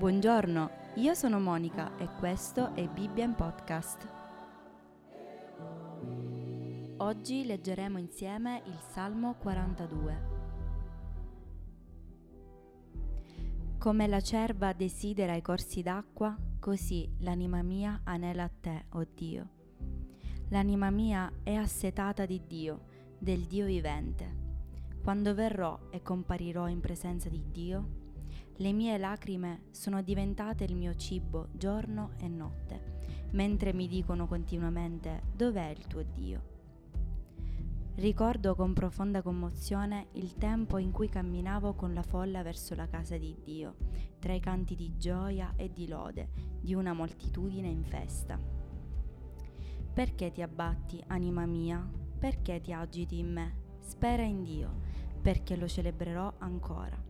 Buongiorno, io sono Monica e questo è Bibbia Podcast. Oggi leggeremo insieme il Salmo 42. Come la cerva desidera i corsi d'acqua, così l'anima mia anela a te, o oh Dio. L'anima mia è assetata di Dio, del Dio vivente. Quando verrò e comparirò in presenza di Dio, le mie lacrime sono diventate il mio cibo giorno e notte, mentre mi dicono continuamente dov'è il tuo Dio. Ricordo con profonda commozione il tempo in cui camminavo con la folla verso la casa di Dio, tra i canti di gioia e di lode di una moltitudine in festa. Perché ti abbatti, anima mia? Perché ti agiti in me? Spera in Dio, perché lo celebrerò ancora.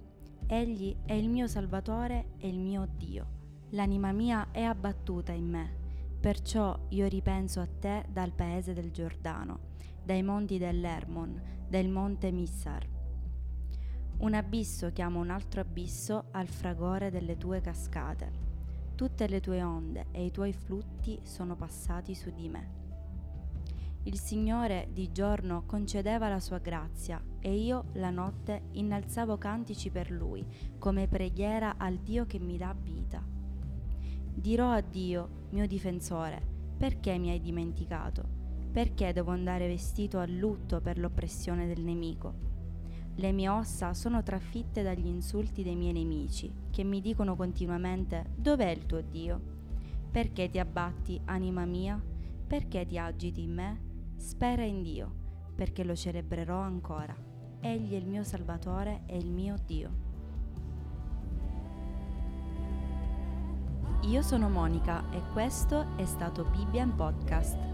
Egli è il mio Salvatore e il mio Dio. L'anima mia è abbattuta in me, perciò io ripenso a te dal paese del Giordano, dai monti dell'Ermon, dal monte Missar. Un abisso chiama un altro abisso al fragore delle tue cascate. Tutte le tue onde e i tuoi flutti sono passati su di me. Il Signore di giorno concedeva la sua grazia e io la notte innalzavo cantici per Lui, come preghiera al Dio che mi dà vita. Dirò a Dio, mio difensore, perché mi hai dimenticato? Perché devo andare vestito a lutto per l'oppressione del nemico? Le mie ossa sono trafitte dagli insulti dei miei nemici, che mi dicono continuamente dov'è il tuo Dio? Perché ti abbatti, anima mia? Perché ti agiti in me? Spera in Dio, perché lo celebrerò ancora. Egli è il mio Salvatore e il mio Dio. Io sono Monica e questo è stato Bibbia Podcast.